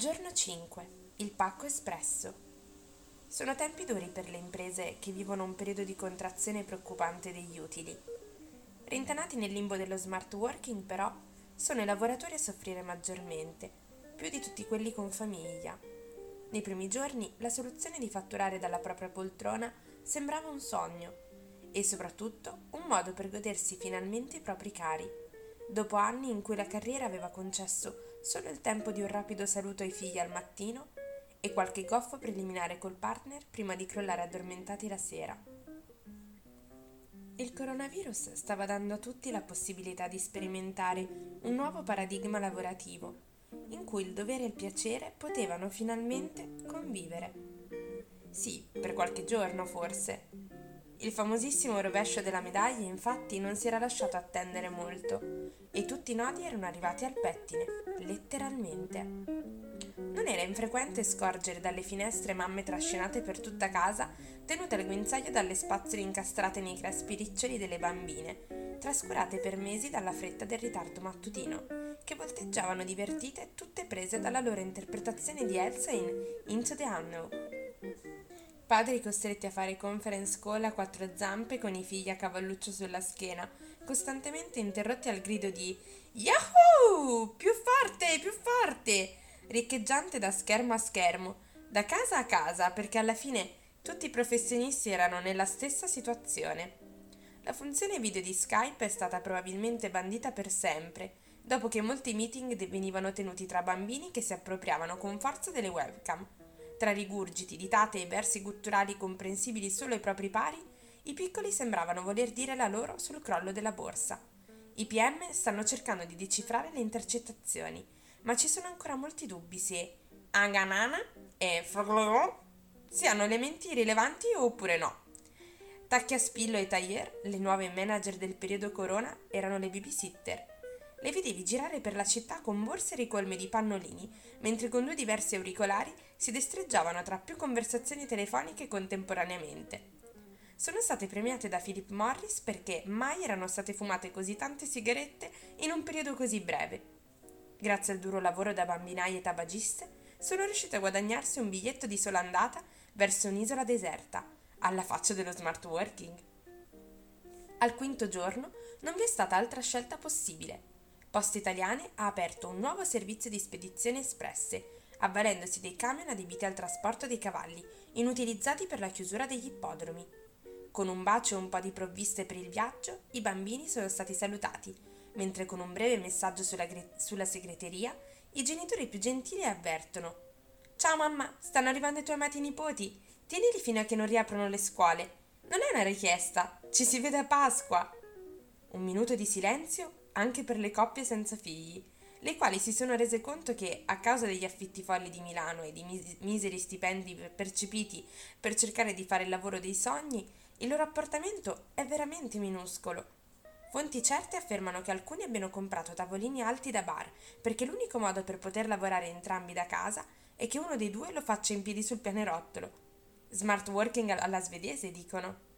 Giorno 5. Il pacco espresso. Sono tempi duri per le imprese che vivono un periodo di contrazione preoccupante degli utili. Rintanati nel limbo dello smart working, però, sono i lavoratori a soffrire maggiormente, più di tutti quelli con famiglia. Nei primi giorni la soluzione di fatturare dalla propria poltrona sembrava un sogno e soprattutto un modo per godersi finalmente i propri cari, dopo anni in cui la carriera aveva concesso solo il tempo di un rapido saluto ai figli al mattino e qualche goffo preliminare col partner prima di crollare addormentati la sera. Il coronavirus stava dando a tutti la possibilità di sperimentare un nuovo paradigma lavorativo, in cui il dovere e il piacere potevano finalmente convivere. Sì, per qualche giorno forse. Il famosissimo rovescio della medaglia infatti non si era lasciato attendere molto e tutti i nodi erano arrivati al pettine, letteralmente. Non era infrequente scorgere dalle finestre mamme trascinate per tutta casa, tenute al guinzaglio dalle spazzole incastrate nei crespi riccioli delle bambine, trascurate per mesi dalla fretta del ritardo mattutino, che volteggiavano divertite tutte prese dalla loro interpretazione di Elsa in Into the Unknown. Padri costretti a fare conference call a quattro zampe con i figli a cavalluccio sulla schiena, costantemente interrotti al grido di Yahoo! Più forte, più forte! riccheggiante da schermo a schermo, da casa a casa, perché alla fine tutti i professionisti erano nella stessa situazione. La funzione video di Skype è stata probabilmente bandita per sempre, dopo che molti meeting venivano tenuti tra bambini che si appropriavano con forza delle webcam. Tra rigurgiti, ditate e versi gutturali comprensibili solo ai propri pari, i piccoli sembravano voler dire la loro sul crollo della borsa. I PM stanno cercando di decifrare le intercettazioni, ma ci sono ancora molti dubbi se Anganana e Froglo siano elementi rilevanti oppure no. Tacchia Spillo e Tayer, le nuove manager del periodo Corona, erano le babysitter. Le vedevi girare per la città con borse ricolme di pannolini, mentre con due diversi auricolari si destreggiavano tra più conversazioni telefoniche contemporaneamente sono state premiate da Philip Morris perché mai erano state fumate così tante sigarette in un periodo così breve. Grazie al duro lavoro da bambinaie e tabagiste, sono riuscite a guadagnarsi un biglietto di sola andata verso un'isola deserta, alla faccia dello smart working. Al quinto giorno non vi è stata altra scelta possibile. Poste Italiane ha aperto un nuovo servizio di spedizioni espresse, avvalendosi dei camion adibiti al trasporto dei cavalli, inutilizzati per la chiusura degli ippodromi. Con un bacio e un po' di provviste per il viaggio, i bambini sono stati salutati, mentre con un breve messaggio sulla, gre- sulla segreteria, i genitori più gentili avvertono Ciao mamma, stanno arrivando i tuoi amati nipoti. Tienili fino a che non riaprono le scuole. Non è una richiesta, ci si vede a Pasqua. Un minuto di silenzio anche per le coppie senza figli, le quali si sono rese conto che, a causa degli affitti folli di Milano e di mis- miseri stipendi percepiti per cercare di fare il lavoro dei sogni, il loro appartamento è veramente minuscolo. Fonti certe affermano che alcuni abbiano comprato tavolini alti da bar, perché l'unico modo per poter lavorare entrambi da casa è che uno dei due lo faccia in piedi sul pianerottolo. Smart working alla svedese, dicono.